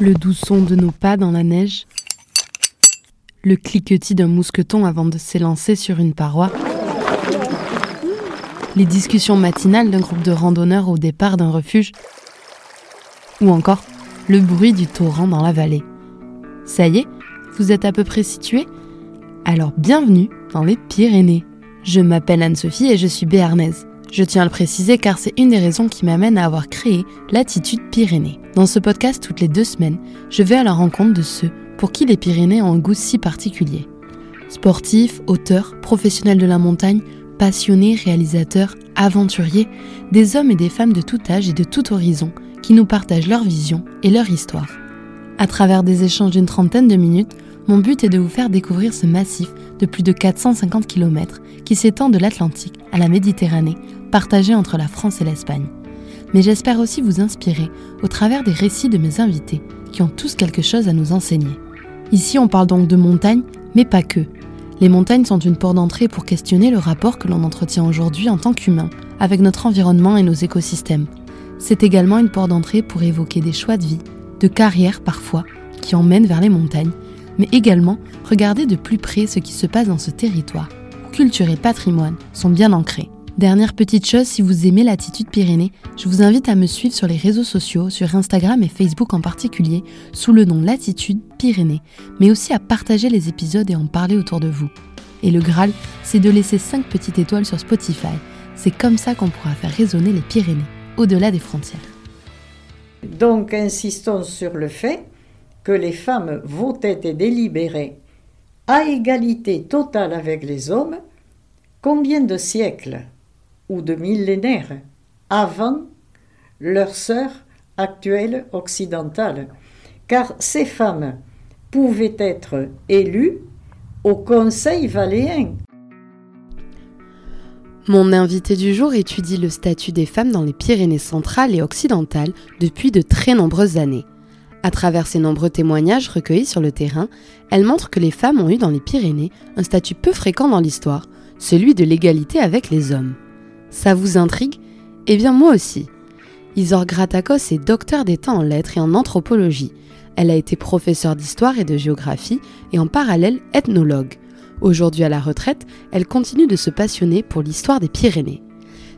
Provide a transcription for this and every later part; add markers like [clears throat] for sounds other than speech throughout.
Le doux son de nos pas dans la neige. Le cliquetis d'un mousqueton avant de s'élancer sur une paroi. Les discussions matinales d'un groupe de randonneurs au départ d'un refuge. Ou encore le bruit du torrent dans la vallée. Ça y est, vous êtes à peu près situé Alors bienvenue dans les Pyrénées. Je m'appelle Anne-Sophie et je suis béarnaise. Je tiens à le préciser car c'est une des raisons qui m'amène à avoir créé l'attitude Pyrénées. Dans ce podcast, toutes les deux semaines, je vais à la rencontre de ceux pour qui les Pyrénées ont un goût si particulier. Sportifs, auteurs, professionnels de la montagne, passionnés, réalisateurs, aventuriers, des hommes et des femmes de tout âge et de tout horizon qui nous partagent leur vision et leur histoire. À travers des échanges d'une trentaine de minutes, mon but est de vous faire découvrir ce massif de plus de 450 km qui s'étend de l'Atlantique à la Méditerranée, partagé entre la France et l'Espagne. Mais j'espère aussi vous inspirer au travers des récits de mes invités qui ont tous quelque chose à nous enseigner. Ici, on parle donc de montagnes, mais pas que. Les montagnes sont une porte d'entrée pour questionner le rapport que l'on entretient aujourd'hui en tant qu'humain avec notre environnement et nos écosystèmes. C'est également une porte d'entrée pour évoquer des choix de vie, de carrière parfois, qui emmènent vers les montagnes mais également regarder de plus près ce qui se passe dans ce territoire, où culture et patrimoine sont bien ancrés. Dernière petite chose, si vous aimez l'attitude Pyrénées, je vous invite à me suivre sur les réseaux sociaux, sur Instagram et Facebook en particulier, sous le nom Latitude Pyrénées, mais aussi à partager les épisodes et en parler autour de vous. Et le Graal, c'est de laisser 5 petites étoiles sur Spotify. C'est comme ça qu'on pourra faire résonner les Pyrénées, au-delà des frontières. Donc insistons sur le fait que les femmes votaient et délibéraient à égalité totale avec les hommes, combien de siècles? Ou de millénaires avant leurs sœurs actuelles occidentales Car ces femmes pouvaient être élues au Conseil valéen. Mon invité du jour étudie le statut des femmes dans les Pyrénées centrales et occidentales depuis de très nombreuses années. À travers ses nombreux témoignages recueillis sur le terrain, elle montre que les femmes ont eu dans les Pyrénées un statut peu fréquent dans l'histoire, celui de l'égalité avec les hommes. Ça vous intrigue Eh bien moi aussi. Isor Gratakos est docteur d'État en lettres et en anthropologie. Elle a été professeure d'histoire et de géographie et en parallèle ethnologue. Aujourd'hui à la retraite, elle continue de se passionner pour l'histoire des Pyrénées.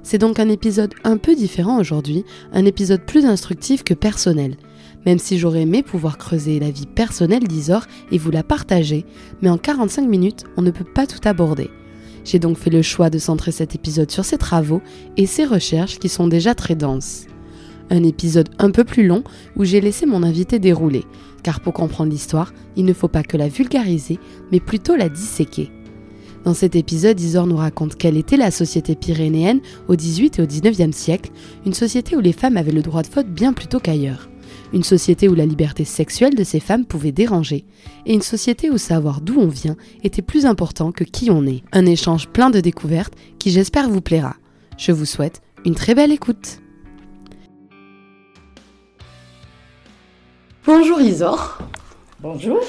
C'est donc un épisode un peu différent aujourd'hui, un épisode plus instructif que personnel même si j'aurais aimé pouvoir creuser la vie personnelle d'Isor et vous la partager, mais en 45 minutes, on ne peut pas tout aborder. J'ai donc fait le choix de centrer cet épisode sur ses travaux et ses recherches qui sont déjà très denses. Un épisode un peu plus long où j'ai laissé mon invité dérouler, car pour comprendre l'histoire, il ne faut pas que la vulgariser, mais plutôt la disséquer. Dans cet épisode, Isor nous raconte quelle était la société pyrénéenne au XVIIIe et au XIXe siècle, une société où les femmes avaient le droit de vote bien plus tôt qu'ailleurs une société où la liberté sexuelle de ces femmes pouvait déranger, et une société où savoir d'où on vient était plus important que qui on est. Un échange plein de découvertes qui j'espère vous plaira. Je vous souhaite une très belle écoute. Bonjour Isor. Bonjour.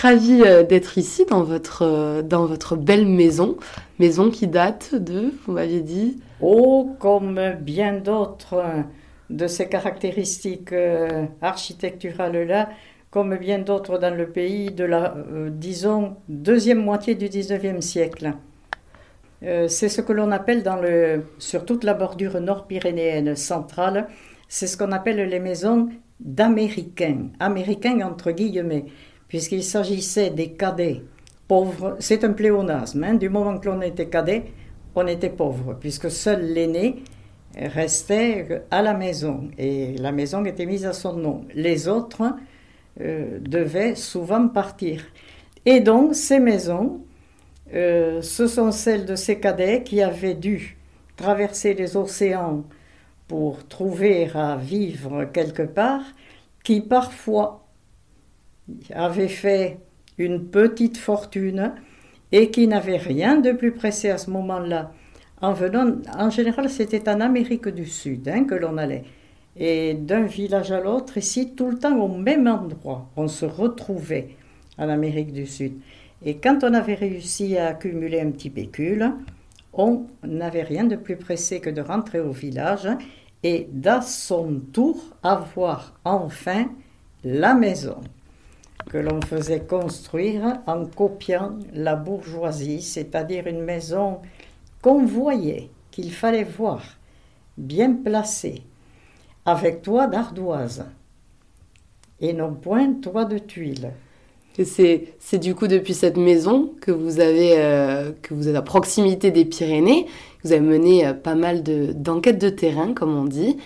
Ravi euh, d'être ici dans votre, euh, dans votre belle maison, maison qui date de, vous m'aviez dit Oh, comme bien d'autres de ces caractéristiques euh, architecturales-là, comme bien d'autres dans le pays de la, euh, disons, deuxième moitié du 19e siècle. Euh, c'est ce que l'on appelle dans le, sur toute la bordure nord-pyrénéenne centrale, c'est ce qu'on appelle les maisons d'Américains, Américains entre guillemets, puisqu'il s'agissait des cadets pauvres. C'est un pléonasme, hein. du moment que l'on était cadet, on était pauvre, puisque seul l'aîné restait à la maison et la maison était mise à son nom. Les autres euh, devaient souvent partir. Et donc ces maisons, euh, ce sont celles de ces cadets qui avaient dû traverser les océans pour trouver à vivre quelque part, qui parfois avaient fait une petite fortune et qui n'avaient rien de plus pressé à ce moment-là en venant, en général, c'était en Amérique du Sud hein, que l'on allait. Et d'un village à l'autre, ici, tout le temps au même endroit, on se retrouvait en Amérique du Sud. Et quand on avait réussi à accumuler un petit pécule, on n'avait rien de plus pressé que de rentrer au village et d'à son tour avoir enfin la maison que l'on faisait construire en copiant la bourgeoisie, c'est-à-dire une maison qu'on voyait, qu'il fallait voir, bien placée, avec toit d'ardoise et non point toit de tuiles. C'est, du coup depuis cette maison que vous avez euh, que vous êtes à proximité des Pyrénées. Vous avez mené euh, pas mal de, d'enquêtes de terrain, comme on dit.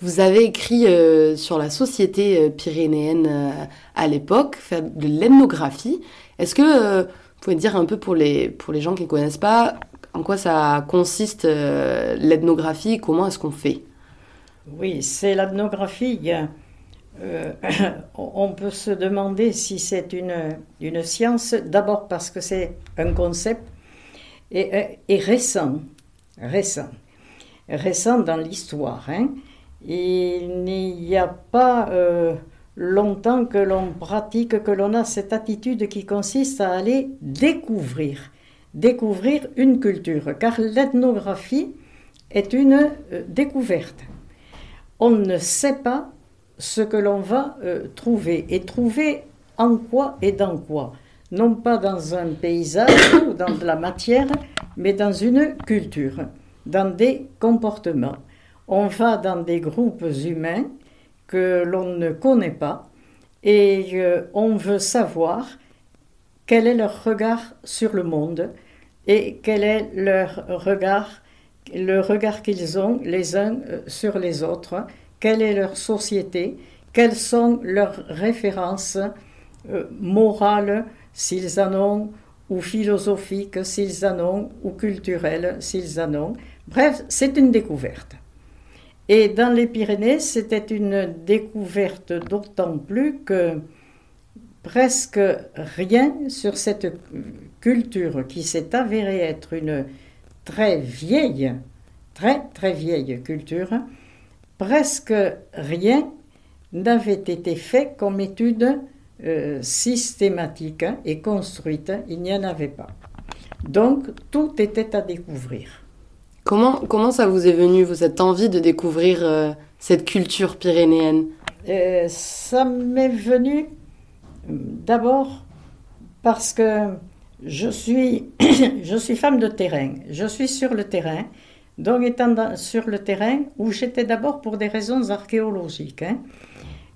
Vous avez écrit euh, sur la société pyrénéenne à l'époque, de l'ethnographie. Est-ce que vous pouvez dire un peu pour les pour les gens qui ne connaissent pas en quoi ça consiste l'ethnographie, comment est-ce qu'on fait? Oui, c'est l'ethnographie euh, [coughs] on peut se demander si c'est une, une science, d'abord parce que c'est un concept et, et, récent, récent, récent dans l'histoire. Hein. Il n'y a pas euh, longtemps que l'on pratique, que l'on a cette attitude qui consiste à aller découvrir, découvrir une culture, car l'ethnographie est une euh, découverte. On ne sait pas ce que l'on va euh, trouver. Et trouver en quoi et dans quoi. Non pas dans un paysage ou dans de la matière, mais dans une culture, dans des comportements. On va dans des groupes humains que l'on ne connaît pas et euh, on veut savoir quel est leur regard sur le monde et quel est leur regard, le regard qu'ils ont les uns euh, sur les autres? Quelle est leur société, quelles sont leurs références euh, morales, s'ils en ont, ou philosophiques, s'ils en ont, ou culturelles, s'ils en ont? Bref, c'est une découverte. Et dans les Pyrénées, c'était une découverte d'autant plus que presque rien sur cette culture qui s'est avérée être une très vieille, très très vieille culture, presque rien n'avait été fait comme étude euh, systématique et construite, il n'y en avait pas. Donc tout était à découvrir. Comment, comment ça vous est venu, vous, cette envie de découvrir euh, cette culture pyrénéenne? Euh, Ça m'est venu d'abord parce que je suis, [coughs] je suis femme de terrain, je suis sur le terrain, donc, étant sur le terrain, où j'étais d'abord pour des raisons archéologiques, hein,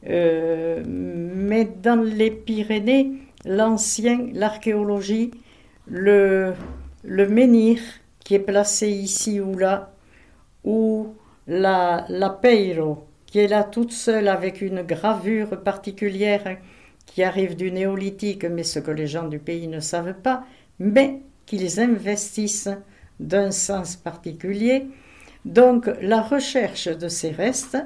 euh, mais dans les Pyrénées, l'ancien, l'archéologie, le, le menhir qui est placé ici ou là, ou la, la peiro qui est là toute seule avec une gravure particulière hein, qui arrive du néolithique, mais ce que les gens du pays ne savent pas, mais qu'ils investissent d'un sens particulier. Donc la recherche de ces restes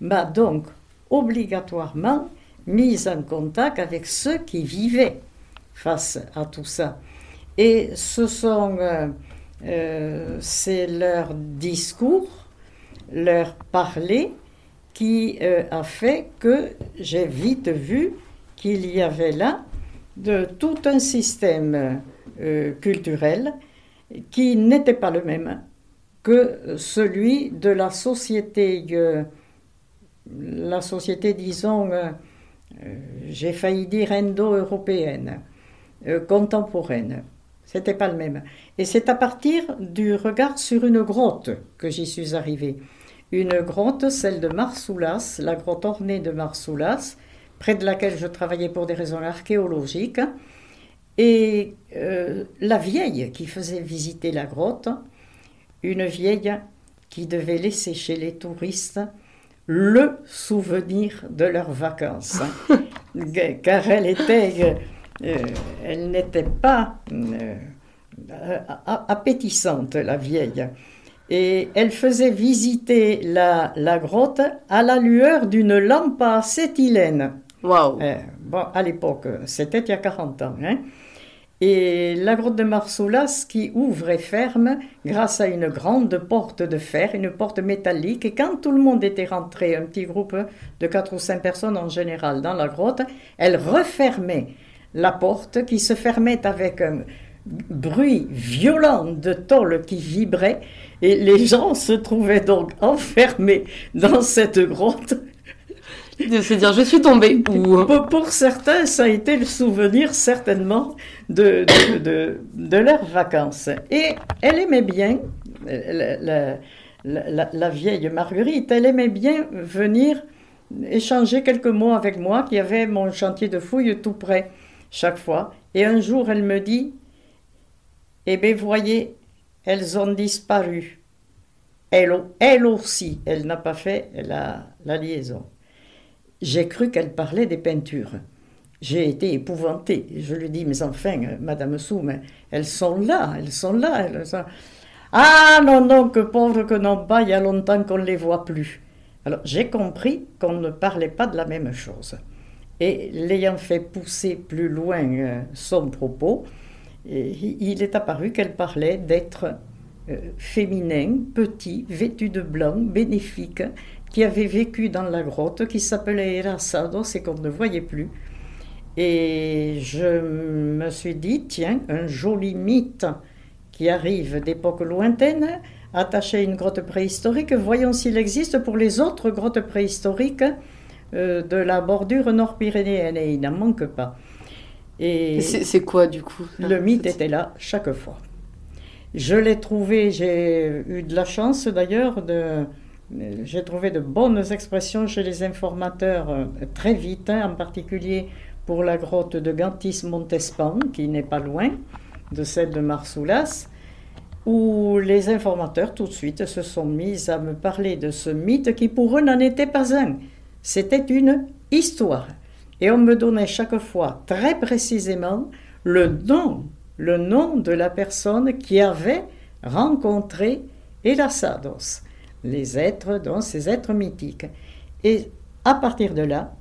m'a donc obligatoirement mise en contact avec ceux qui vivaient face à tout ça. Et ce sont, euh, euh, c'est leur discours, leur parler qui euh, a fait que j'ai vite vu qu'il y avait là de tout un système culturel qui n'était pas le même que celui de la société, euh, la société, disons, euh, j'ai failli dire indo-européenne, euh, contemporaine. C'était pas le même. Et c'est à partir du regard sur une grotte que j'y suis arrivée. Une grotte, celle de Marsoulas, la grotte ornée de Marsoulas, près de laquelle je travaillais pour des raisons archéologiques. Et euh, la vieille qui faisait visiter la grotte, une vieille qui devait laisser chez les touristes le souvenir de leurs vacances, [laughs] car elle était, euh, elle n'était pas euh, appétissante, la vieille. Et elle faisait visiter la, la grotte à la lueur d'une lampe à acétylène. Waouh Bon, à l'époque, c'était il y a 40 ans. Hein et la grotte de Marsoulas qui ouvre et ferme grâce à une grande porte de fer, une porte métallique. Et quand tout le monde était rentré, un petit groupe de quatre ou cinq personnes en général dans la grotte, elle refermait la porte qui se fermait avec un bruit violent de tôle qui vibrait et les gens se trouvaient donc enfermés dans cette grotte de se dire je suis tombée ou... pour, certains, ça a été le souvenir certainement de, de, de, leurs vacances. Et elle aimait bien, la, vieille Marguerite, elle aimait bien venir échanger quelques mots avec moi, qui avait mon chantier de fouilles tout près chaque fois. Et un jour, elle me dit, eh bien, voyez, elles ont disparu. Elle, elle aussi, elle n'a pas fait la liaison. J'ai cru qu'elle parlait des peintures. J'ai été épouvantée. Je lui dis, mais enfin, Madame Sou, elles sont là, elles sont là. Elles sont... Ah non, non, que pauvre que non pas, il y a longtemps qu'on ne les voit plus. Alors j'ai compris qu'on ne parlait pas de la même chose. Et l'ayant fait pousser plus loin euh, son propos, il est apparu qu'elle parlait d'êtres euh, féminins, petits, vêtus de blanc, bénéfiques, qui avaient vécu dans la grotte, qui s'appelait Erasados et qu'on ne voyait plus. Et je me suis dit, tiens, un joli mythe qui arrive d'époque lointaine, attaché à une grotte préhistorique, voyons s'il existe pour les autres grottes préhistoriques euh, de la bordure nord-pyrénéenne, et il n'en manque pas. Et c'est quoi du coup Le mythe était là chaque fois. Je l'ai trouvé, j'ai eu de la chance d'ailleurs, de, j'ai trouvé de bonnes expressions chez les informateurs euh, très vite, hein, en particulier pour la grotte de Gantis-Montespan, qui n'est pas loin de celle de Marsoulas, où les informateurs tout de suite se sont mis à me parler de ce mythe qui pour eux n'en était pas un. C'était une histoire. Et on me donnait chaque fois très précisément le nom, le nom de la personne qui avait rencontré Elasados, les êtres, donc ces êtres mythiques. Et à partir de là,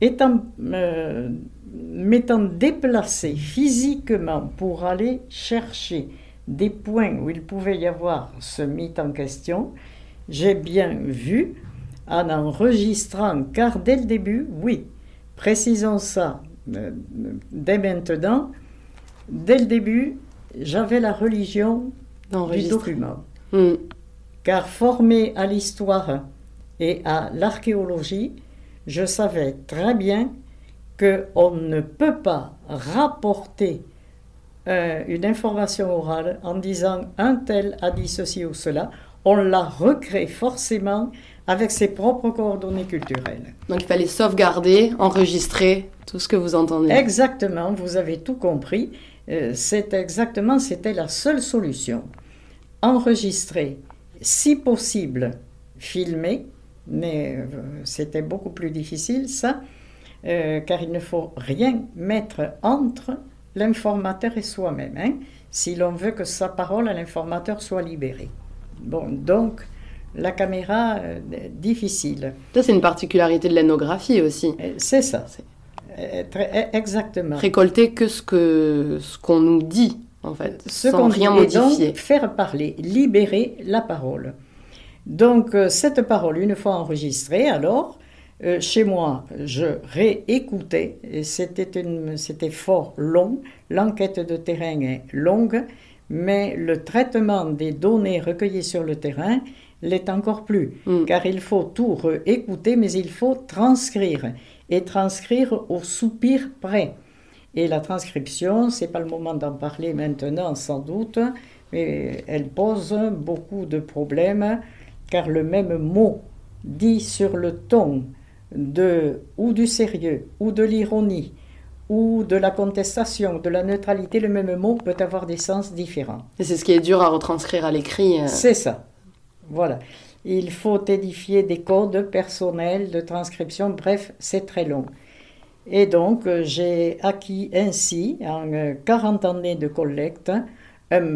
étant, euh, m'étant déplacé physiquement pour aller chercher des points où il pouvait y avoir ce mythe en question, j'ai bien vu, en enregistrant, car dès le début, oui, précisons ça euh, dès maintenant, dès le début, j'avais la religion du document. Hmm. Car formé à l'histoire et à l'archéologie, je savais très bien qu'on ne peut pas rapporter euh, une information orale en disant un tel a dit ceci ou cela. On la recrée forcément avec ses propres coordonnées culturelles. Donc il fallait sauvegarder, enregistrer tout ce que vous entendez. Exactement, vous avez tout compris. Euh, c'est exactement, c'était la seule solution. Enregistrer, si possible, filmer, mais euh, c'était beaucoup plus difficile ça, euh, car il ne faut rien mettre entre l'informateur et soi-même, hein, si l'on veut que sa parole à l'informateur soit libérée. Bon, donc, la caméra, euh, difficile. Ça, c'est une particularité de l'énographie aussi. C'est ça, très, exactement. Récolter que ce qu'on ce qu'on nous dit, en fait, ce sans rien modifier. Donc, faire parler, libérer la parole. Donc, cette parole, une fois enregistrée, alors, euh, chez moi, je réécoutais, et c'était fort long, l'enquête de terrain est longue, mais le traitement des données recueillies sur le terrain l'est encore plus, mm. car il faut tout réécouter, mais il faut transcrire, et transcrire au soupir près. Et la transcription, c'est pas le moment d'en parler maintenant sans doute, mais elle pose beaucoup de problèmes, car le même mot dit sur le ton de, ou du sérieux, ou de l'ironie, ou de la contestation, de la neutralité, le même mot peut avoir des sens différents. Et c'est ce qui est dur à retranscrire à l'écrit. Euh. C'est ça. Voilà. Il faut édifier des codes personnels de transcription, bref, c'est très long. Et donc, euh, j'ai acquis ainsi, en 40 euh, années de collecte, un,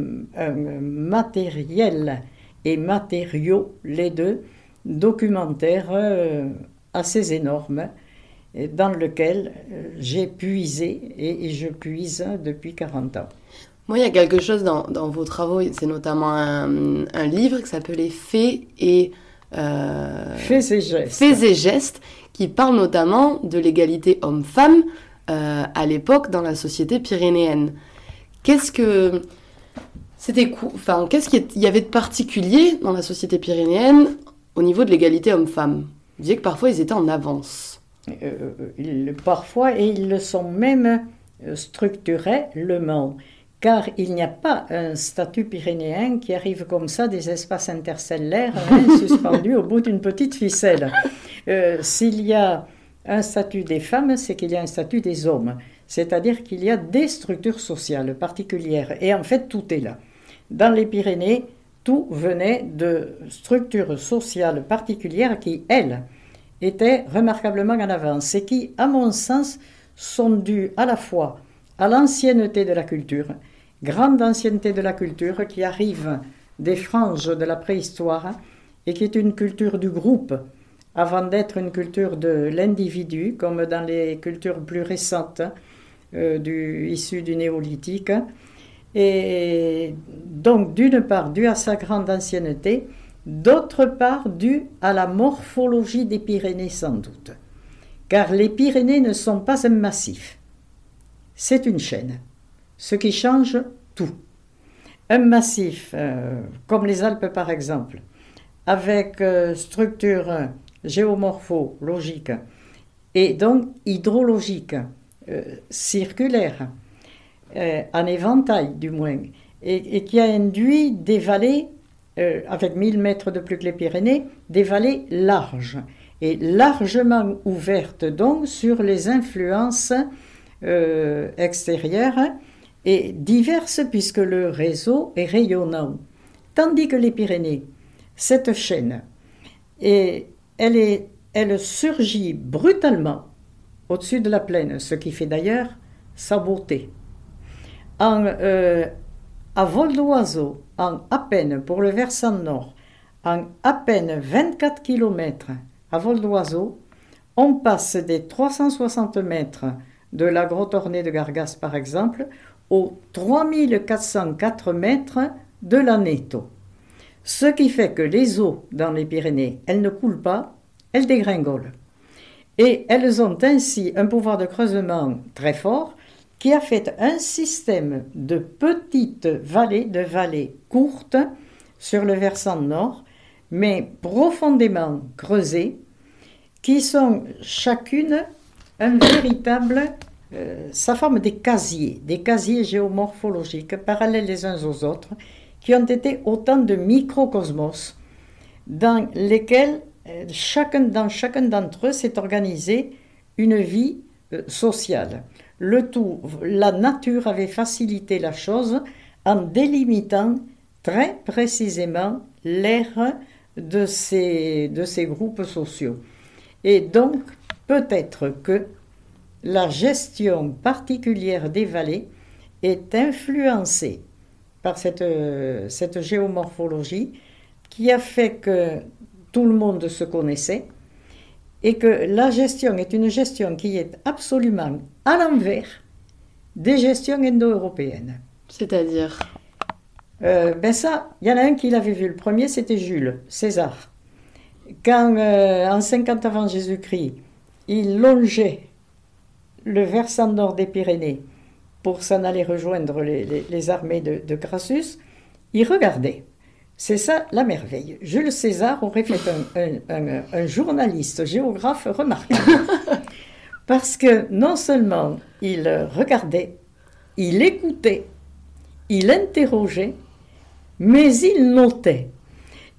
matériel et matériaux, les deux, documentaires assez énorme dans lequel euh, j'ai puisé et je puise depuis 40 ans. Moi, il y a quelque chose dans, vos travaux, c'est notamment un, livre qui s'appelait Faits et... Euh, Faits et gestes. Faits et gestes, qui parle notamment de l'égalité homme-femme euh, à l'époque dans la société pyrénéenne. Qu'est-ce que... C'était enfin, qu'est-ce qu'il y avait de particulier dans la société pyrénéenne au niveau de l'égalité homme-femme? Vous disiez que parfois ils étaient en avance. parfois, et ils le sont même structurellement, car il n'y a pas un statut pyrénéen qui arrive comme ça des espaces interstellaires hein, [laughs] suspendus au bout d'une petite ficelle. S'il y a un statut des femmes, c'est qu'il y a un statut des hommes. C'est-à-dire qu'il y a des structures sociales particulières. Et en fait, tout est là. Dans les Pyrénées, tout venait de structures sociales particulières qui, elles, étaient remarquablement en avance et qui, à mon sens, sont dues à la fois à l'ancienneté de la culture, grande ancienneté de la culture qui arrive des franges de la préhistoire et qui est une culture du groupe avant d'être une culture de l'individu, comme dans les cultures plus récentes euh, issues du néolithique. Et donc, d'une part, dû à sa grande ancienneté, d'autre part, dû à la morphologie des Pyrénées sans doute. Car les Pyrénées ne sont pas un massif, c'est une chaîne, ce qui change tout. Un massif, euh, comme les Alpes par exemple, avec euh, structure géomorphologique et donc hydrologique, euh, circulaire, en éventail du moins, et, qui a induit des vallées, avec 1000 mètres de plus que les Pyrénées, des vallées larges, et largement ouvertes donc sur les influences extérieures et diverses puisque le réseau est rayonnant. Tandis que les Pyrénées, cette chaîne, est elle, est, elle surgit brutalement au-dessus de la plaine, ce qui fait d'ailleurs sa beauté. En, euh, à vol d'oiseau, en à peine pour le versant nord, en à peine 24 km à vol d'oiseau, on passe des 360 mètres de la grotte ornée de Gargas par exemple aux 3404 mètres de la Neto. Ce qui fait que les eaux dans les Pyrénées, elles ne coulent pas, elles dégringolent. Et elles ont ainsi un pouvoir de creusement très fort qui a fait un système de petites vallées, de vallées courtes sur le versant nord, mais profondément creusées, qui sont chacune un véritable, euh, ça forme des casiers, des casiers géomorphologiques parallèles les uns aux autres, qui ont été autant de microcosmos dans lesquels euh, chacun, dans chacun d'entre eux s'est organisé une vie euh, sociale. Le tout, la nature avait facilité la chose en délimitant très précisément l'ère de ces, de ces groupes sociaux. Et donc, peut-être que la gestion particulière des vallées est influencée par cette, cette géomorphologie qui a fait que tout le monde se connaissait et que la gestion est une gestion qui est absolument à l'envers des gestions indo-européennes. C'est-à-dire? Euh, Ben ça, il y en a un qui l'avait vu. Le premier, c'était Jules César. Quand, euh, en 50 avant Jésus-Christ, il longeait le versant nord des Pyrénées pour s'en aller rejoindre les, armées de, de, Crassus, il regardait. C'est ça la merveille. Jules César aurait fait un, un, journaliste géographe remarquable. [laughs] Parce que non seulement il regardait, il écoutait, il interrogeait, mais il notait.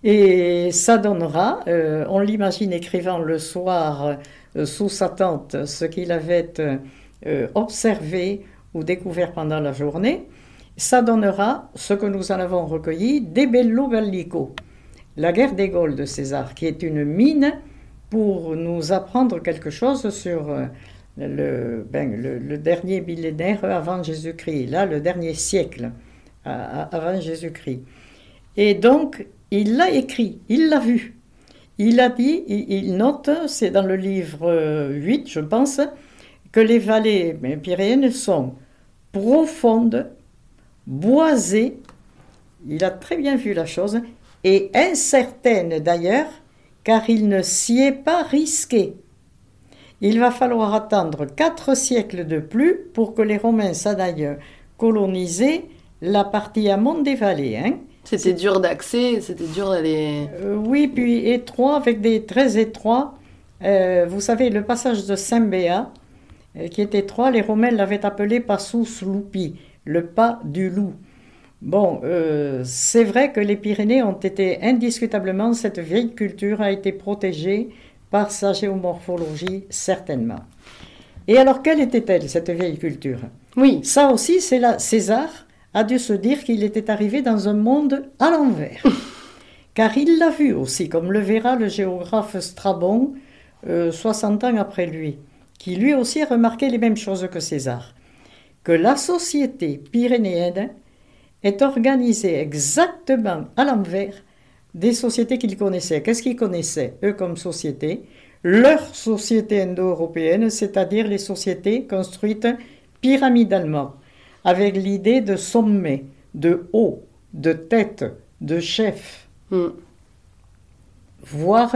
Et ça donnera, euh, on l'imagine écrivant le soir sous sa tente ce qu'il avait euh, observé ou découvert pendant la journée, ça donnera ce que nous en avons recueilli des Bello Gallico, la guerre des Gaules de César, qui est une mine pour nous apprendre quelque chose sur euh, ben, le, dernier millénaire avant Jésus-Christ, là, le dernier siècle avant Jésus-Christ. Et donc, il l'a écrit, il l'a vu. Il a dit, il, note, c'est dans le livre 8, je pense, que les vallées pyréennes sont profondes, boisées, il a très bien vu la chose, et incertaines d'ailleurs, car il ne s'y est pas risqué. Il va falloir attendre quatre siècles de plus pour que les Romains s'aillent coloniser la partie amont des vallées. Hein. C'était dur d'accès, c'était dur d'aller. Euh, oui, puis étroit, avec des très étroits, Euh, vous savez, le passage de Saint-Béat, euh, qui est étroit, les Romains l'avaient appelé Passus Lupi, le pas du loup. Bon, euh, c'est vrai que les Pyrénées ont été indiscutablement, cette vieille culture a été protégée par sa géomorphologie, certainement. Et alors, quelle était-elle, cette vieille culture? Oui. Ça aussi, c'est là. César a dû se dire qu'il était arrivé dans un monde à l'envers. [laughs] Car il l'a vu aussi, comme le verra le géographe Strabon, 60 ans après lui, qui lui aussi a remarqué les mêmes choses que César. Que la société pyrénéenne est organisée exactement à l'envers des sociétés qu'ils connaissaient. Qu'est-ce qu'ils connaissaient, eux, comme société? Leur société indo-européenne, c'est-à-dire les sociétés construites pyramidalement, avec l'idée de sommet, de haut, de tête, de chef, mm. voire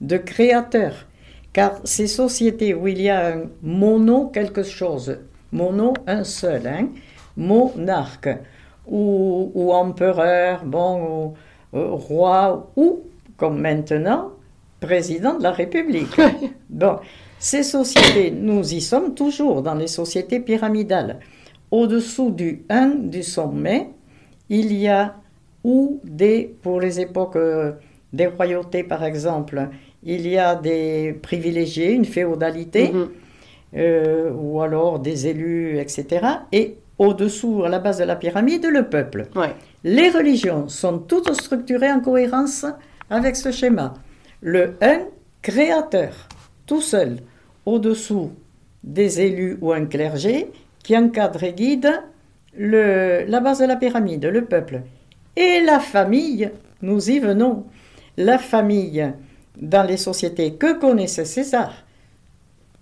de créateur. Car ces sociétés où il y a un mono quelque chose, mono un seul, hein, monarque, ou, empereur, bon, ou, roi, ou, comme maintenant, président de la République. [laughs] bon, ces sociétés, nous y sommes toujours dans les sociétés pyramidales. Au-dessous du 1 du sommet, il y a ou des, pour les époques euh, des royautés par exemple, il y a des privilégiés, une féodalité, mm-hmm. euh, ou alors des élus, etc. Et au-dessous, à la base de la pyramide, le peuple. Les religions sont toutes structurées en cohérence avec ce schéma. Le un créateur, tout seul, au-dessous des élus ou un clergé qui encadre et guide le, la base de la pyramide, le peuple. Et la famille, nous y venons. La famille, dans les sociétés que connaissait César,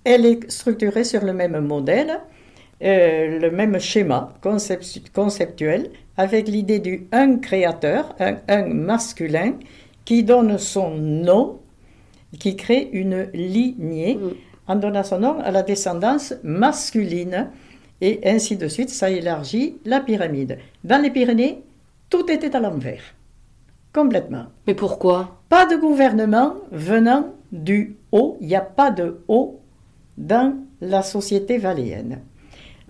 elle est structurée sur le même modèle euh, le même schéma conceptuel avec l'idée du un créateur, un, un masculin, qui donne son nom, qui crée une lignée mm. en donnant son nom à la descendance masculine, et ainsi de suite, ça élargit la pyramide. Dans les Pyrénées, tout était à l'envers, complètement. Mais pourquoi? Pas de gouvernement venant du haut, il n'y a pas de haut dans la société valéenne.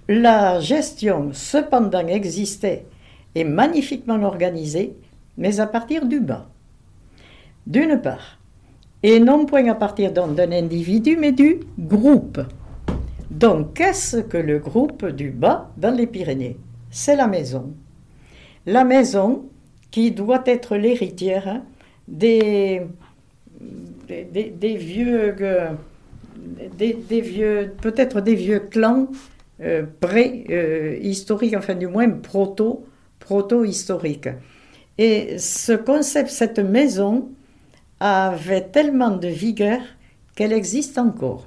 La gestion, cependant, existait et magnifiquement organisée, mais à partir du bas. D'une part, et non point à partir d'un individu, mais du groupe. Donc, qu'est-ce que le groupe du bas dans les Pyrénées? C'est la maison. La maison qui doit être l'héritière des, des, vieux, peut-être des vieux clans euh, pré-historique, enfin du moins proto, proto-historique. Et ce concept, cette maison, avait tellement de vigueur qu'elle existe encore.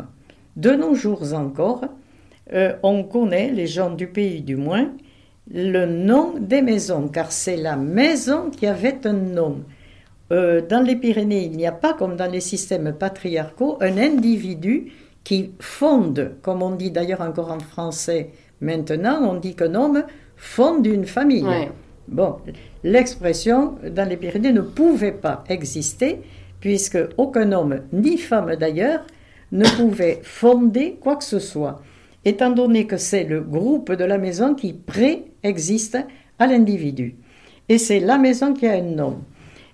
De nos jours encore, euh, on connaît, les gens du pays du moins, le nom des maisons, car c'est la maison qui avait un nom. Euh, dans les Pyrénées, il n'y a pas, comme dans les systèmes patriarcaux, un individu qui fonde, comme on dit d'ailleurs encore en français maintenant, on dit qu'un homme fonde une famille. Bon, l'expression dans les Pyrénées ne pouvait pas exister, puisque aucun homme, ni femme d'ailleurs, ne pouvait fonder quoi que ce soit, étant donné que c'est le groupe de la maison qui préexiste à l'individu. Et c'est la maison qui a un nom.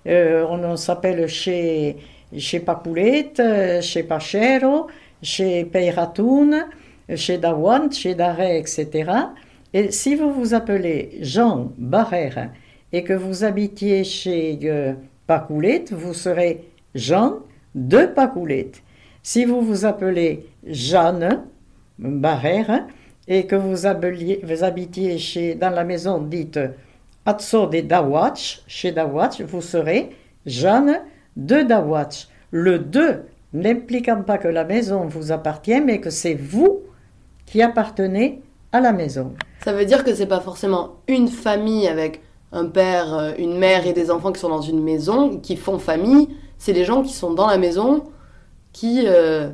Euh, on, s'appelle chez, chez Papoulette, chez Pachero, chez Peyratoun, chez Dawant, chez Daré, etc. Et si vous vous appelez Jean Barrère et que vous habitiez chez euh, Pacoulette, vous serez Jean de Pacoulette. Si vous vous appelez Jeanne Barrère et que vous, habitiez chez, dans la maison dite Atso de Dawatch, chez Dawatch, vous serez Jeanne de Dawatch. Le 2 n'impliquant pas que la maison vous appartient, mais que c'est vous qui appartenez à la maison. Ça veut dire que c'est pas forcément une famille avec un père, euh, une mère et des enfants qui sont dans une maison, qui font famille. C'est les gens qui sont dans la maison, qui... Euh,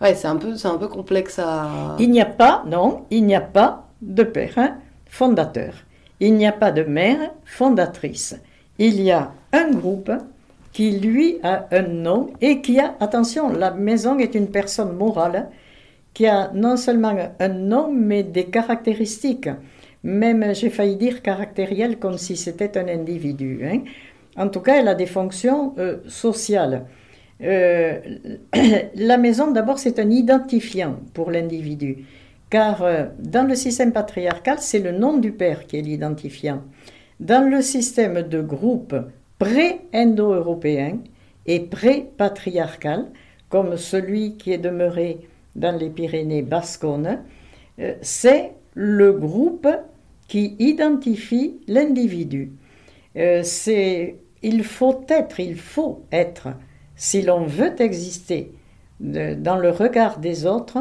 ouais, c'est un, peu, un peu complexe à... Il n'y a pas, non, il n'y a pas de père hein, fondateur. Il n'y a pas de mère fondatrice. Il y a un groupe qui lui a un nom et qui a, attention, la maison est une personne morale qui a non seulement un nom mais des caractéristiques, même j'ai failli dire caractérielles comme si c'était un individu. Hein. En tout cas, elle a des fonctions euh, sociales. Euh, [clears throat] la maison, d'abord, c'est un identifiant pour l'individu, car euh, dans le système patriarcal, c'est le nom du père qui est l'identifiant. Dans le système de groupe pré-indo-européen et pré-patriarcal, comme celui qui est demeuré dans les Pyrénées basconnes, euh, c'est le groupe qui identifie l'individu. c'est il faut être, il faut être si l'on veut exister dans le regard des autres,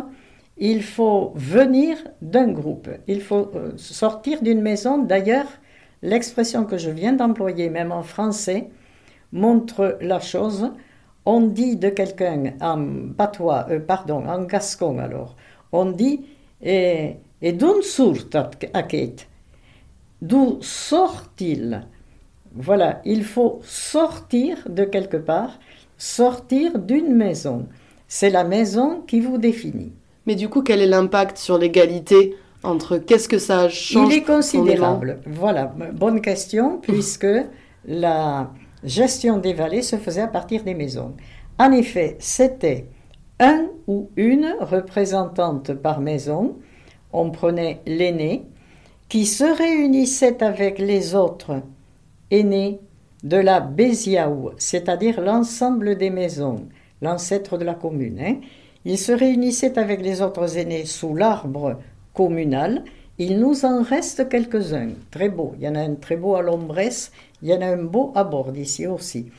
il faut venir d'un groupe, il faut euh, sortir d'une maison. D'ailleurs, l'expression que je viens d'employer, même en français, montre la chose. On dit de quelqu'un en patois, euh, pardon, en gascon alors, on dit et, d'où sort D'où sort-il? Voilà, il faut sortir de quelque part sortir d'une maison. C'est la maison qui vous définit. Mais du coup, quel est l'impact sur l'égalité entre qu'est-ce que ça change Il est considérable. Voilà, bonne question, puisque la gestion des vallées se faisait à partir des maisons. En effet, c'était un ou une représentante par maison. On prenait l'aîné qui se réunissait avec les autres aînés de la Béziaou, c'est-à-dire l'ensemble des maisons, l'ancêtre de la commune. Hein. Il se réunissait avec les autres aînés sous l'arbre communal. Il nous en reste quelques-uns, très beaux. Il y en a un très beau à Lombrès, il y en a un beau à bord ici aussi.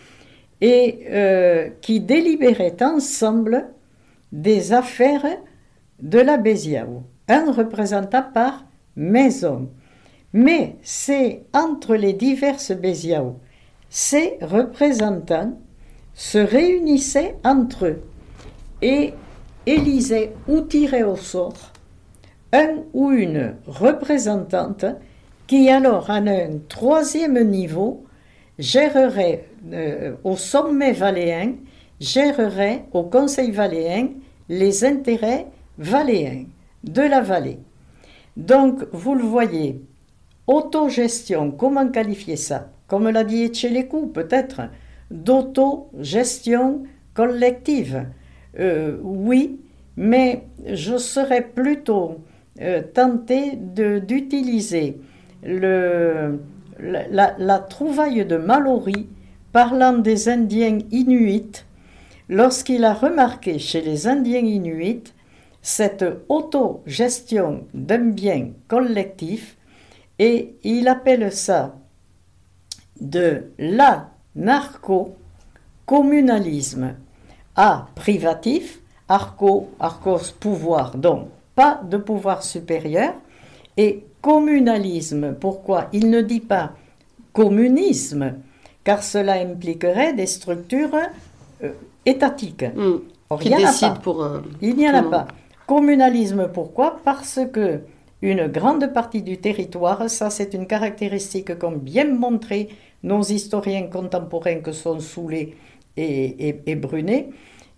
Et euh, qui délibéraient ensemble des affaires de la Béziaou, un représentant par maison. Mais c'est entre les diverses Béziaou ces représentants se réunissaient entre eux et élisaient ou tiraient au sort un ou une représentante qui alors en un troisième niveau gérerait euh, au sommet valéen, gérerait au conseil valéen les intérêts valéens de la vallée. Donc, vous le voyez, autogestion, comment qualifier ça? Comme l'a dit Etchelékou, peut-être, d'autogestion collective. Euh, oui, mais je serais plutôt euh, tenté d'utiliser la, la, trouvaille de Mallory parlant des Indiens inuits lorsqu'il a remarqué chez les Indiens inuits cette autogestion d'un bien collectif et il appelle ça de la narco-communalisme à privatif, arco, arcos, pouvoir, donc pas de pouvoir supérieur, et communalisme. Pourquoi Il ne dit pas communisme, car cela impliquerait des structures euh, étatiques. Hmm. il n'y en a pas. Pour il n'y en a pas. Communalisme, pourquoi? Parce que une grande partie du territoire, ça c'est une caractéristique qu'ont bien montré nos historiens contemporains que sont Soulet et, et, Brunet,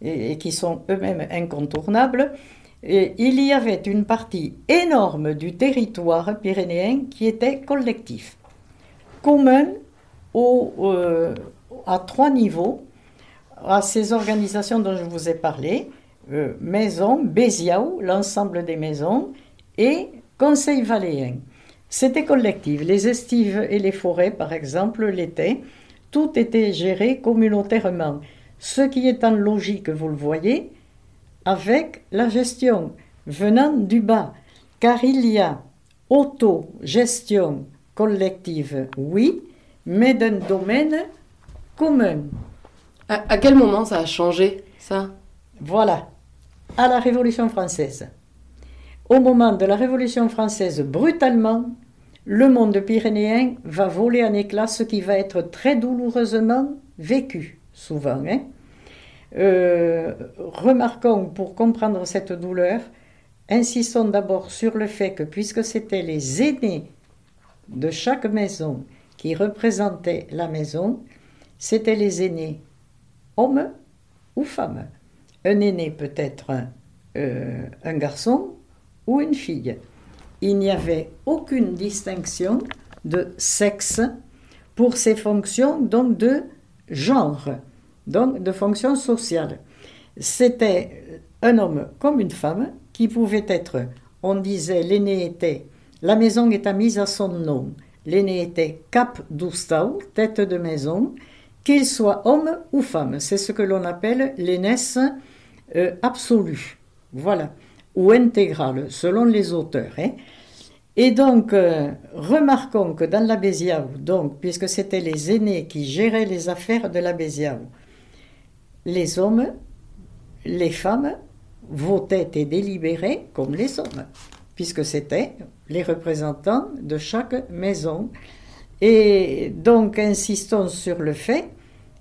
et, qui sont eux-mêmes incontournables, et il y avait une partie énorme du territoire pyrénéen qui était collectif, commun euh, à trois niveaux, à ces organisations dont je vous ai parlé, euh, maison, Béziaou, l'ensemble des maisons, et Conseil valéen. C'était collectif. Les estives et les forêts, par exemple, l'été, tout était géré communautairement. Ce qui est en logique, vous le voyez, avec la gestion venant du bas. Car il y a autogestion collective, oui, mais d'un domaine commun. À, quel moment ça a changé, ça? Voilà, à la Révolution française au moment de la Révolution française, brutalement, le monde pyrénéen va voler en éclats, ce qui va être très douloureusement vécu, souvent. Hein. Euh, remarquons, pour comprendre cette douleur, insistons d'abord sur le fait que puisque c'était les aînés de chaque maison qui représentaient la maison, c'était les aînés homme ou femme. Un aîné peut être euh, un garçon ou une fille. Il n'y avait aucune distinction de sexe pour ces fonctions donc de genre, donc de fonction sociale. C'était un homme comme une femme qui pouvait être, on disait, l'aîné était, la maison était mise à son nom, l'aîné était cap d'Oustau, tête de maison, qu'il soit homme ou femme. C'est ce que l'on appelle l'aînesse euh, absolue. Voilà. Ou intégrale, selon les auteurs. Hein. Et donc, euh, remarquons que dans la Béziaou, donc, puisque c'était les aînés qui géraient les affaires de la Béziaou, les hommes, les femmes votaient et délibéraient comme les hommes, puisque c'était les représentants de chaque maison. Et donc, insistons sur le fait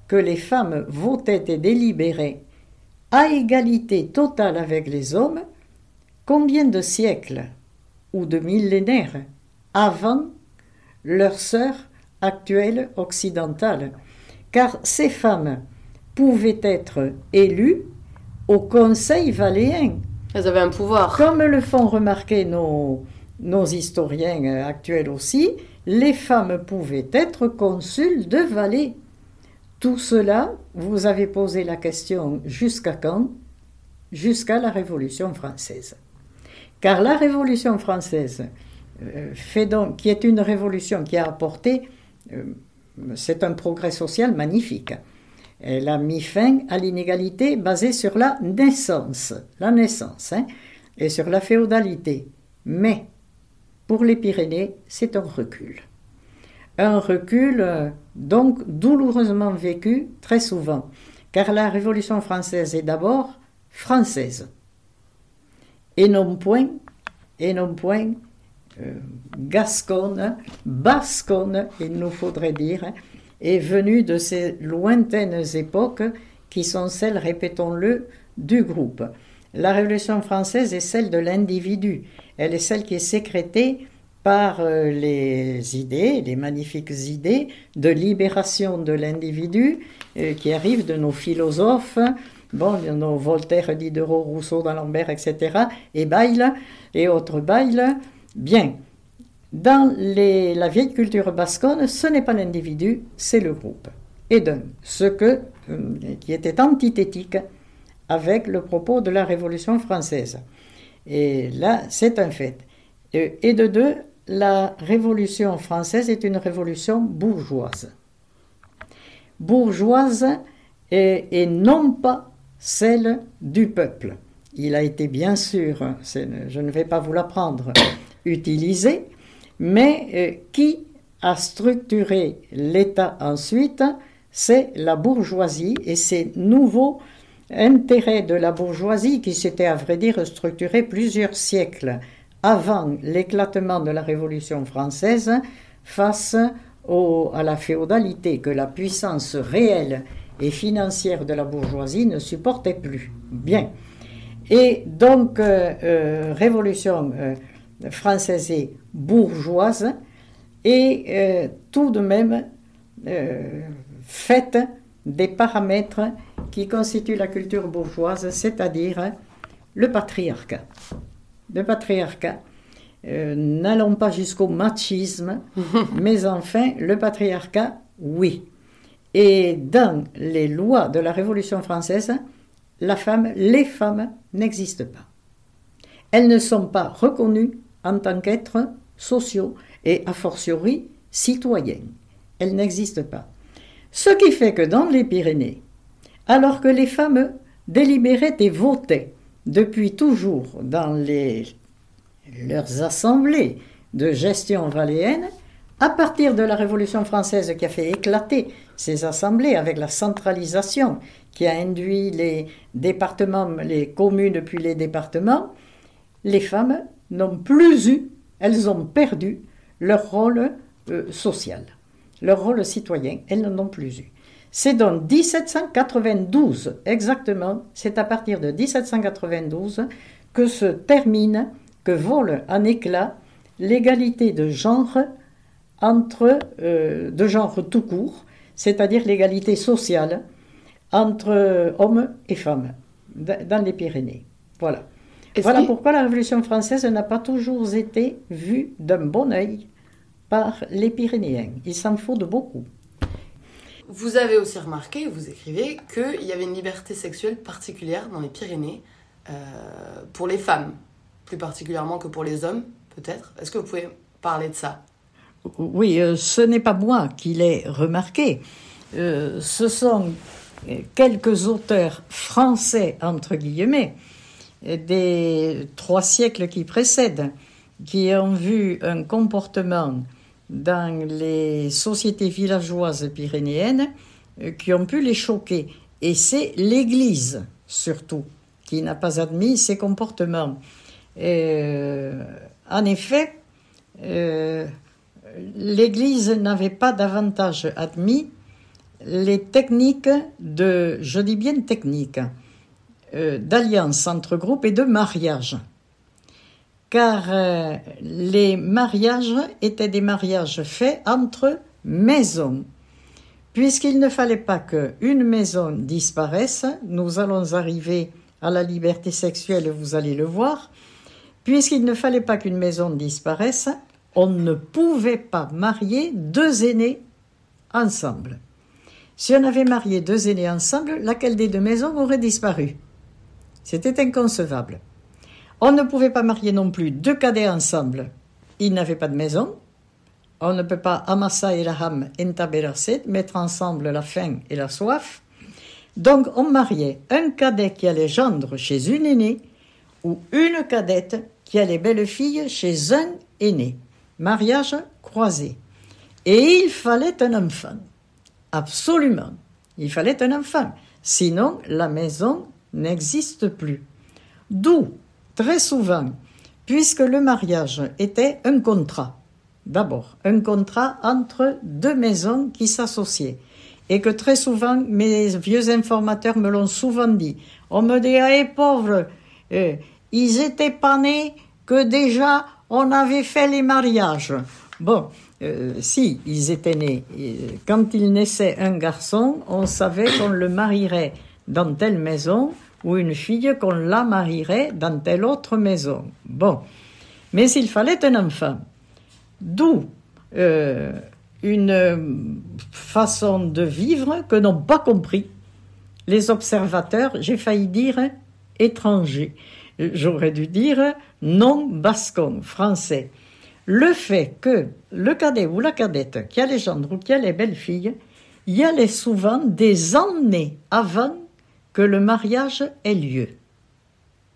que les femmes votaient et délibéraient à égalité totale avec les hommes, combien de siècles ou de millénaires avant leur sœur actuelle occidentale? Car ces femmes pouvaient être élues au Conseil valéen. Elles avaient un pouvoir. Comme le font remarquer nos, nos historiens actuels aussi, les femmes pouvaient être consuls de Valais. Tout cela, vous avez posé la question jusqu'à quand? Jusqu'à la Révolution française. Car la Révolution française, euh, qui est une révolution qui a apporté, euh, c'est un progrès social magnifique. Elle a mis fin à l'inégalité basée sur la naissance, la naissance, hein, et sur la féodalité. Mais pour les Pyrénées, c'est un recul. Un recul euh, donc douloureusement vécu très souvent, car la Révolution française est d'abord française, et non point, non point euh, gasconne, basconne, il nous faudrait dire, hein, est venue de ces lointaines époques qui sont celles, répétons-le, du groupe. La Révolution française est celle de l'individu, elle est celle qui est sécrétée par euh, les idées, les magnifiques idées de libération de l'individu euh, qui arrivent de nos philosophes, bon, nos Voltaire, Diderot, Rousseau, d'Alembert, etc., et Bayle, et autres Bayle. Bien, dans la vieille culture basconne, ce n'est pas l'individu, c'est le groupe. Et donc, ce que, euh, qui était antithétique avec le propos de la Révolution française. Et là, c'est un fait. Et de deux, la Révolution française est une révolution bourgeoise. Bourgeoise et, non pas celle du peuple. Il a été bien sûr, je ne vais pas vous l'apprendre, [coughs] utilisé, mais euh, qui a structuré l'État ensuite, c'est la bourgeoisie et ces nouveaux intérêts de la bourgeoisie qui s'étaient à vrai dire structurés plusieurs siècles avant l'éclatement de la Révolution française face à la féodalité que la puissance réelle et financière de la bourgeoisie ne supportait plus. Bien. Et donc, euh, euh, Révolution euh, française et bourgeoise, et tout de même fait des paramètres qui constituent la culture bourgeoise, c'est-à-dire le patriarcat le patriarcat. N'allons pas jusqu'au machisme, [laughs] mais enfin, le patriarcat, oui. Et dans les lois de la Révolution française, la femme, les femmes n'existent pas. Elles ne sont pas reconnues en tant qu'êtres sociaux et a fortiori citoyens. Elles n'existent pas. Ce qui fait que dans les Pyrénées, alors que les femmes délibéraient et votaient depuis toujours dans leurs assemblées de gestion valéenne, à partir de la Révolution française qui a fait éclater ces assemblées avec la centralisation qui a induit les départements, les communes puis les départements, les femmes n'ont plus eu, elles ont perdu leur rôle euh, social, leur rôle citoyen, elles n'en ont plus eu. C'est donc 1792, exactement, c'est à partir de 1792 que se termine, que vole en éclat l'égalité de genre entre, euh, de genre tout court, c'est-à-dire l'égalité sociale, entre hommes et femmes dans les Pyrénées. Voilà. Voilà pourquoi la Révolution française n'a pas toujours été vue d'un bon œil par les Pyrénéens. Il s'en faut de beaucoup. Vous avez aussi remarqué, vous écrivez, qu'il y avait une liberté sexuelle particulière dans les Pyrénées euh, pour les femmes, plus particulièrement que pour les hommes, peut-être. Est-ce que vous pouvez parler de ça? Oui, euh, ce n'est pas moi qui l'ai remarqué. Euh, ce sont euh, quelques auteurs français, entre guillemets, des trois siècles qui précèdent, qui ont vu un comportement dans les sociétés villageoises pyrénéennes qui ont pu les choquer. Et c'est l'Église, surtout, qui n'a pas admis ces comportements. En effet, l'Église n'avait pas davantage admis les techniques de, je dis bien techniques, euh, d'alliance entre groupes et de mariage. Car euh, les mariages étaient des mariages faits entre maisons. Puisqu'il ne fallait pas qu'une maison disparaisse, nous allons arriver à la liberté sexuelle, vous allez le voir, puisqu'il ne fallait pas qu'une maison disparaisse, on ne pouvait pas marier deux aînés ensemble. Si on avait marié deux aînés ensemble, laquelle des deux maisons aurait disparu C'était inconcevable. On ne pouvait pas marier non plus deux cadets ensemble. Ils n'avaient pas de maison. On ne peut pas amassa et la ham entaberarse, mettre ensemble la faim et la soif. Donc on mariait un cadet qui allait gendre chez une aînée ou une cadette qui allait belle-fille chez un aîné. Mariage croisé. Et il fallait un enfant. Absolument. Il fallait un enfant. Sinon, la maison n'existe plus. D'où, très souvent, puisque le mariage était un contrat, d'abord, un contrat entre deux maisons qui s'associaient, et que très souvent, mes vieux informateurs me l'ont souvent dit, on me dit, ah, pauvres, euh, ils étaient pas nés que déjà on avait fait les mariages. Bon, euh, si, ils étaient nés. Et Quand il naissait un garçon, on savait qu'on le marierait dans telle maison ou une fille qu'on la marierait dans telle autre maison. Bon, mais il fallait un enfant. D'où euh, une euh, façon de vivre que n'ont pas compris les observateurs, j'ai failli dire étrangers. J'aurais dû dire non bascon, français le fait que le cadet ou la cadette qui a les gendres ou qui a les belles-filles y allait souvent des années avant que le mariage ait lieu.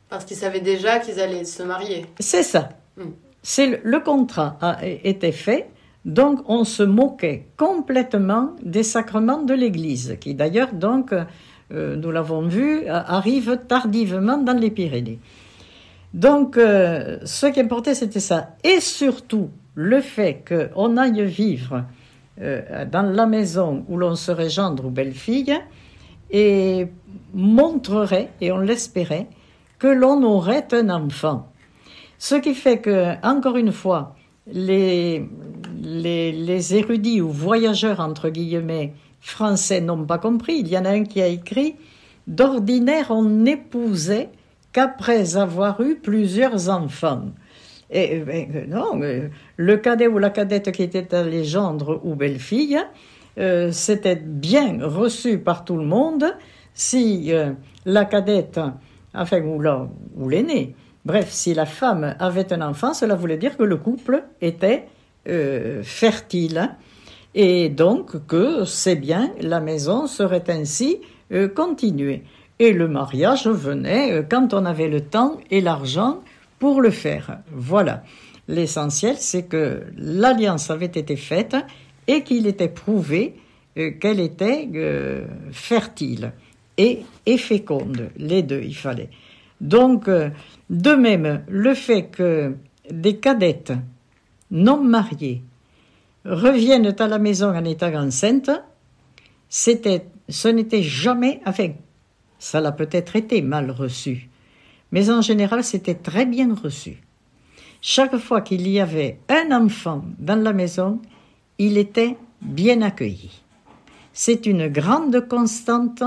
Parce qu'ils savaient déjà qu'ils allaient se marier. C'est ça. Mm. C'est le, le contrat a été fait, donc on se moquait complètement des sacrements de l'Église, qui d'ailleurs donc, euh, nous l'avons vu, arrive tardivement dans les Pyrénées. Donc, euh, ce qui importait, c'était ça. Et surtout, le fait qu'on aille vivre euh, dans la maison où l'on serait gendre ou belle-fille et montrerait, et on l'espérait, que l'on aurait un enfant. Ce qui fait que, encore une fois, les, les, les érudits ou voyageurs, entre guillemets, français n'ont pas compris. Il y en a un qui a écrit D'ordinaire, on n'épousait qu'après avoir eu plusieurs enfants. Et euh, ben, non, euh, le cadet ou la cadette qui était à légendre ou belle-fille, euh, c'était bien reçu par tout le monde si euh, la cadette, enfin, ou la- bref, si la femme avait un enfant, cela voulait dire que le couple était euh, fertile et donc que c'est bien, la maison serait ainsi euh, continuée. Et le mariage venait euh, quand on avait le temps et l'argent pour le faire. Voilà. L'essentiel, c'est que l'alliance avait été faite et qu'il était prouvé euh, qu'elle était euh, fertile et, féconde. Les deux, il fallait. Donc, de même, le fait que des cadettes non mariées reviennent à la maison en étant enceintes, c'était, ce n'était jamais, enfin, ça l'a peut-être été mal reçu, mais en général, c'était très bien reçu. Chaque fois qu'il y avait un enfant dans la maison, il était bien accueilli. C'est une grande constante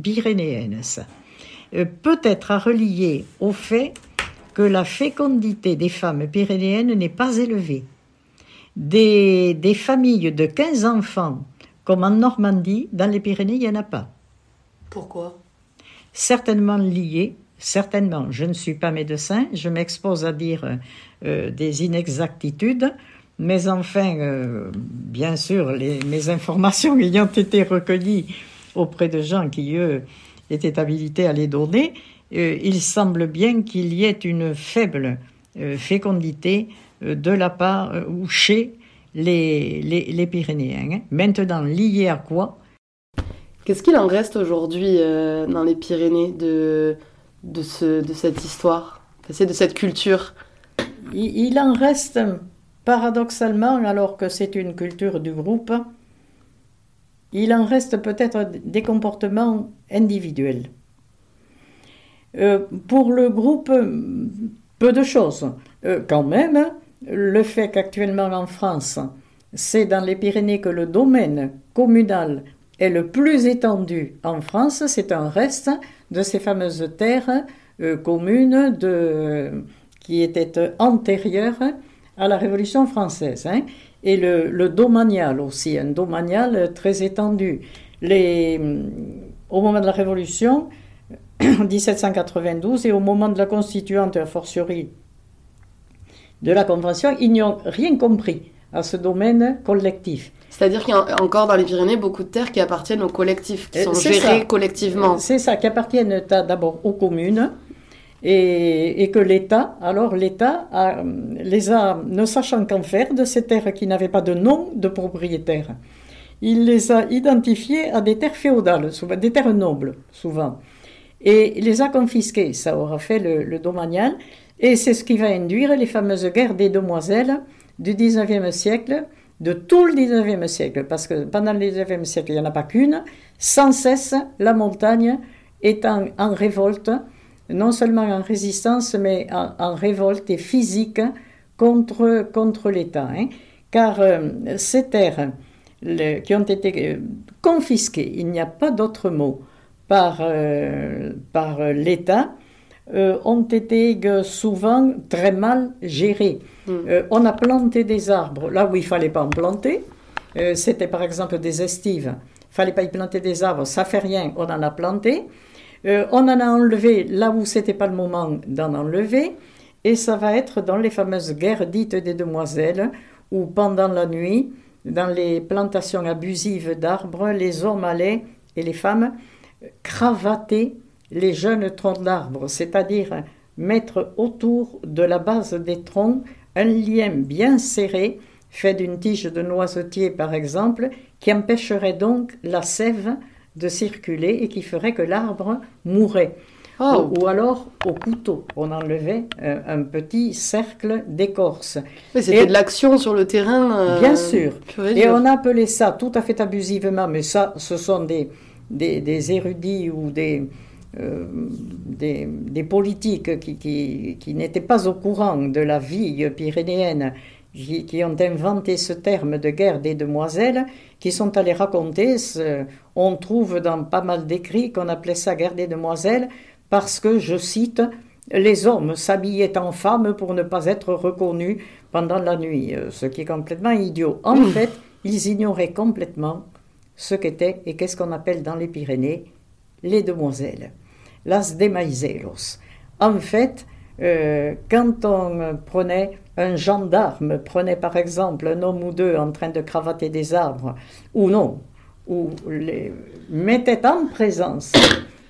pyrénéenne, ça. Euh, peut-être à relier au fait que la fécondité des femmes pyrénéennes n'est pas élevée. Des, des familles de 15 enfants, comme en Normandie, dans les Pyrénées, il n'y en a pas. Pourquoi? Certainement lié, certainement. Je ne suis pas médecin, je m'expose à dire euh, des inexactitudes, mais enfin, euh, bien sûr, les, mes informations [laughs] ayant été recueillies auprès de gens qui, eux, étaient habilités à les donner, euh, il semble bien qu'il y ait une faible fécondité de la part ou chez les, les, Pyrénéens. Maintenant, lié à quoi? Qu'est-ce qu'il en reste aujourd'hui dans les Pyrénées de, de, ce, de cette histoire, de cette culture? Il, en reste paradoxalement, alors que c'est une culture du groupe, il en reste peut-être des comportements individuels. Euh, pour le groupe, peu de choses. Euh, quand même, le fait qu'actuellement en France, c'est dans les Pyrénées que le domaine communal est le plus étendu en France, c'est un reste de ces fameuses terres euh, communes de, qui étaient antérieures à la Révolution française. Hein. et le, domanial aussi, un domanial très étendu. Les, au moment de la Révolution, [coughs] 1792, et au moment de la Constituante, a fortiori de la Convention, ils n'ont rien compris à ce domaine collectif. C'est-à-dire qu'il y a encore dans les Pyrénées beaucoup de terres qui appartiennent au collectif, qui euh, sont gérées collectivement. C'est ça, qui appartiennent d'abord aux communes. Et, que l'État, alors l'État les a, ne sachant qu'en faire de ces terres qui n'avaient pas de nom de propriétaire, il les a identifiées à des terres féodales, souvent, des terres nobles, souvent. Et les a confisquées. Ça aura fait le, le domanial. Et c'est ce qui va induire les fameuses guerres des demoiselles du 19e siècle, de tout le 19e siècle, parce que pendant le 19e siècle, il n'y en a pas qu'une, sans cesse, la montagne est en, révolte, non seulement en résistance, mais en, révolte et physique contre, contre l'État. Hein. car euh, ces terres qui ont été euh, confisquées, il n'y a pas d'autre mot, par, euh, par l'État, ont été souvent très mal gérées. Mm. Euh, on a planté des arbres là où il fallait pas en planter. Euh, c'était par exemple des estives. Il fallait pas y planter des arbres, ça fait rien, on en a planté. Euh, on en a enlevé là où c'était pas le moment d'en enlever. Et ça va être dans les fameuses guerres dites des demoiselles, où pendant la nuit, dans les plantations abusives d'arbres, les hommes allaient, et les femmes, cravater les jeunes troncs d'arbres, c'est-à-dire mettre autour de la base des troncs un lien bien serré, fait d'une tige de noisetier par exemple, qui empêcherait donc la sève de circuler et qui ferait que l'arbre mourrait. Oh. Ou, alors au couteau, on enlevait euh, un petit cercle d'écorce. C'était de l'action sur le terrain. Euh, bien sûr. Et on appelait ça tout à fait abusivement, mais ça, ce sont des, des érudits ou des, euh, des, politiques qui, qui, n'étaient pas au courant de la vie pyrénéenne, qui, ont inventé ce terme de guerre des demoiselles, qui sont allés raconter, on trouve dans pas mal d'écrits qu'on appelait ça guerre des demoiselles, parce que, je cite, les hommes s'habillaient en femmes pour ne pas être reconnus pendant la nuit, euh, ce qui est complètement idiot. En mmh. fait, ils ignoraient complètement ce qu'était et qu'est-ce qu'on appelle dans les Pyrénées les demoiselles las demaiseros. En fait, euh, quand on prenait un gendarme, prenait par exemple un homme ou deux en train de cravater des arbres, ou non, ou les mettait en présence,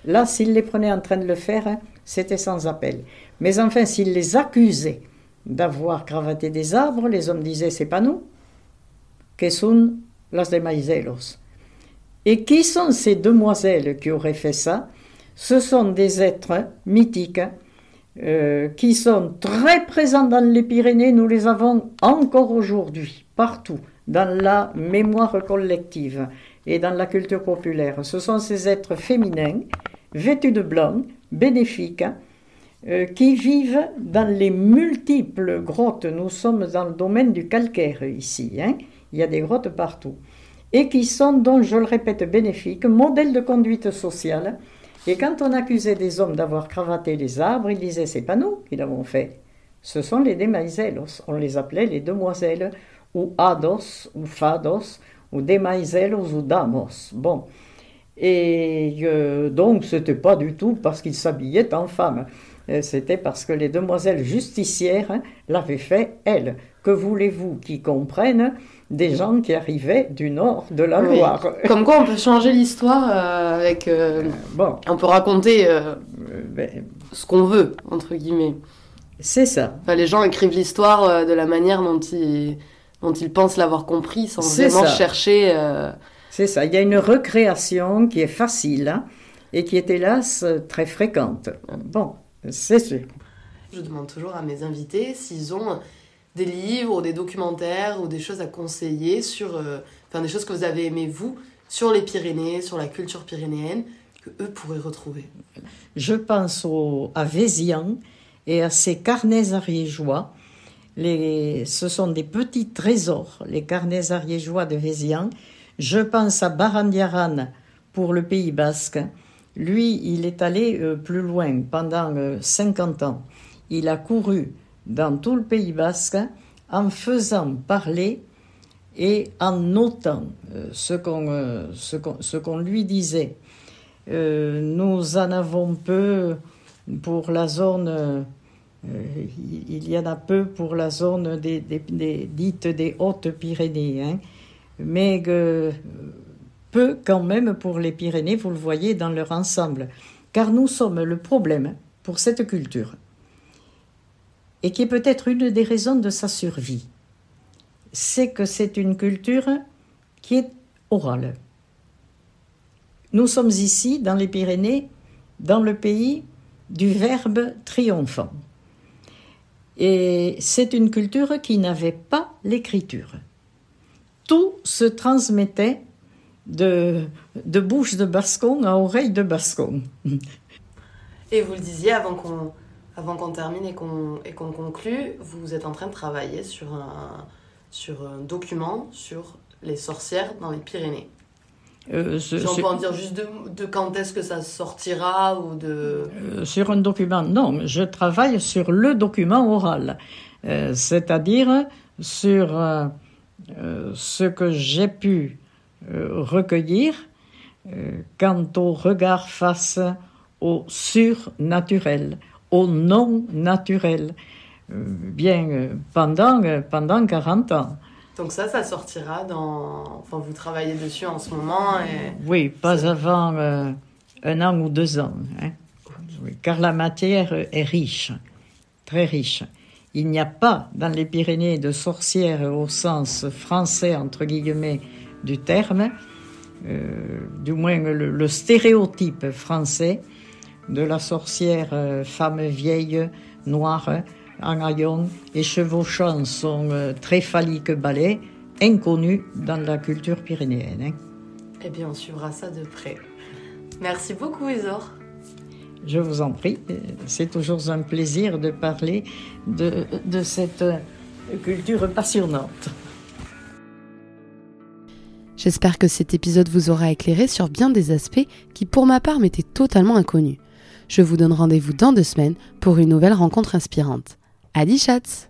là, s'il les prenait en train de le faire, c'était sans appel. Mais enfin, s'il les accusait d'avoir cravaté des arbres, les hommes disaient c'est pas nous, que sont las demaiseros. Et qui sont ces demoiselles qui auraient fait ça? Ce sont des êtres mythiques euh, qui sont très présents dans les Pyrénées. Nous les avons encore aujourd'hui, partout, dans la mémoire collective et dans la culture populaire. Ce sont ces êtres féminins, vêtus de blanc, bénéfiques, euh, qui vivent dans les multiples grottes. Nous sommes dans le domaine du calcaire ici. Hein. Il y a des grottes partout. et qui sont, donc, je le répète, bénéfiques, modèles de conduite sociale. Et quand on accusait des hommes d'avoir cravaté les arbres, ils disaient c'est pas nous qui l'avons fait, ce sont les demaiselos, on les appelait les demoiselles, ou ados, ou fados, ou demaiselos, ou damos. Bon. Et euh, donc, c'était pas du tout parce qu'ils s'habillaient en femmes. Euh, c'était parce que les demoiselles justicières hein, l'avaient fait, elles. Que voulez-vous qu'ils comprennent des gens qui arrivaient du nord de la Loire? Comme quoi, on peut changer l'histoire euh, avec. bon. On peut raconter ben, ce qu'on veut, entre guillemets. C'est ça. Enfin, les gens écrivent l'histoire de la manière dont ils, dont ils pensent l'avoir compris, sans vraiment chercher. C'est ça. Il y a une recréation qui est facile hein, et qui est hélas très fréquente. Bon, c'est sûr. Je demande toujours à mes invités s'ils ont des livres ou des documentaires ou des choses à conseiller sur, euh, enfin des choses que vous avez aimées vous sur les Pyrénées, sur la culture pyrénéenne que eux pourraient retrouver. Je pense au, à Vézian et à ses carnets ariégeois. Les, ce sont des petits trésors, les carnets ariégeois de Vézian. Je pense à Barandiaran pour le Pays basque. Lui, il est allé euh, plus loin pendant 50 euh, ans. Il a couru dans tout le Pays basque en faisant parler et en notant euh, ce qu'on lui disait. nous en avons peu pour la zone, il y en a peu pour la zone des, dites des Hautes-Pyrénées. Hein mais peu quand même pour les Pyrénées, vous le voyez dans leur ensemble, car nous sommes le problème pour cette culture, et qui est peut-être une des raisons de sa survie, c'est que c'est une culture qui est orale. Nous sommes ici, dans les Pyrénées, dans le pays du verbe triomphant. Et c'est une culture qui n'avait pas l'écriture tout se transmettait de, bouche de Bascon à oreille de Bascon. Et vous le disiez avant qu'on avant qu'on termine et qu'on et qu'on conclue, vous êtes en train de travailler sur un sur un document sur les sorcières dans les Pyrénées. Euh, si on peut en dire juste de, de quand est-ce que ça sortira ou de... Euh, sur un document, non, je travaille sur le document oral, euh, c'est-à-dire sur euh, ce que j'ai pu recueillir quant au regard face au surnaturel, au non naturel, bien pendant, pendant 40 ans. Donc ça, ça sortira dans... Enfin, vous travaillez dessus en ce moment et... Oui, pas avant un an ou deux ans. Hein. car la matière est riche, très riche. Il n'y a pas dans les Pyrénées de sorcières au sens français, entre guillemets, du terme, euh, du moins le, stéréotype français de la sorcière euh, femme vieille, noire, en haillons et chevauchant son euh, très phallique balai, inconnu dans la culture pyrénéenne. Hein. Eh bien, on suivra ça de près. Merci beaucoup, Isor. Je vous en prie, c'est toujours un plaisir de parler de, de cette culture passionnante. J'espère que cet épisode vous aura éclairé sur bien des aspects qui pour ma part m'étaient totalement inconnus. Je vous donne rendez-vous dans deux semaines pour une nouvelle rencontre inspirante. Adi chats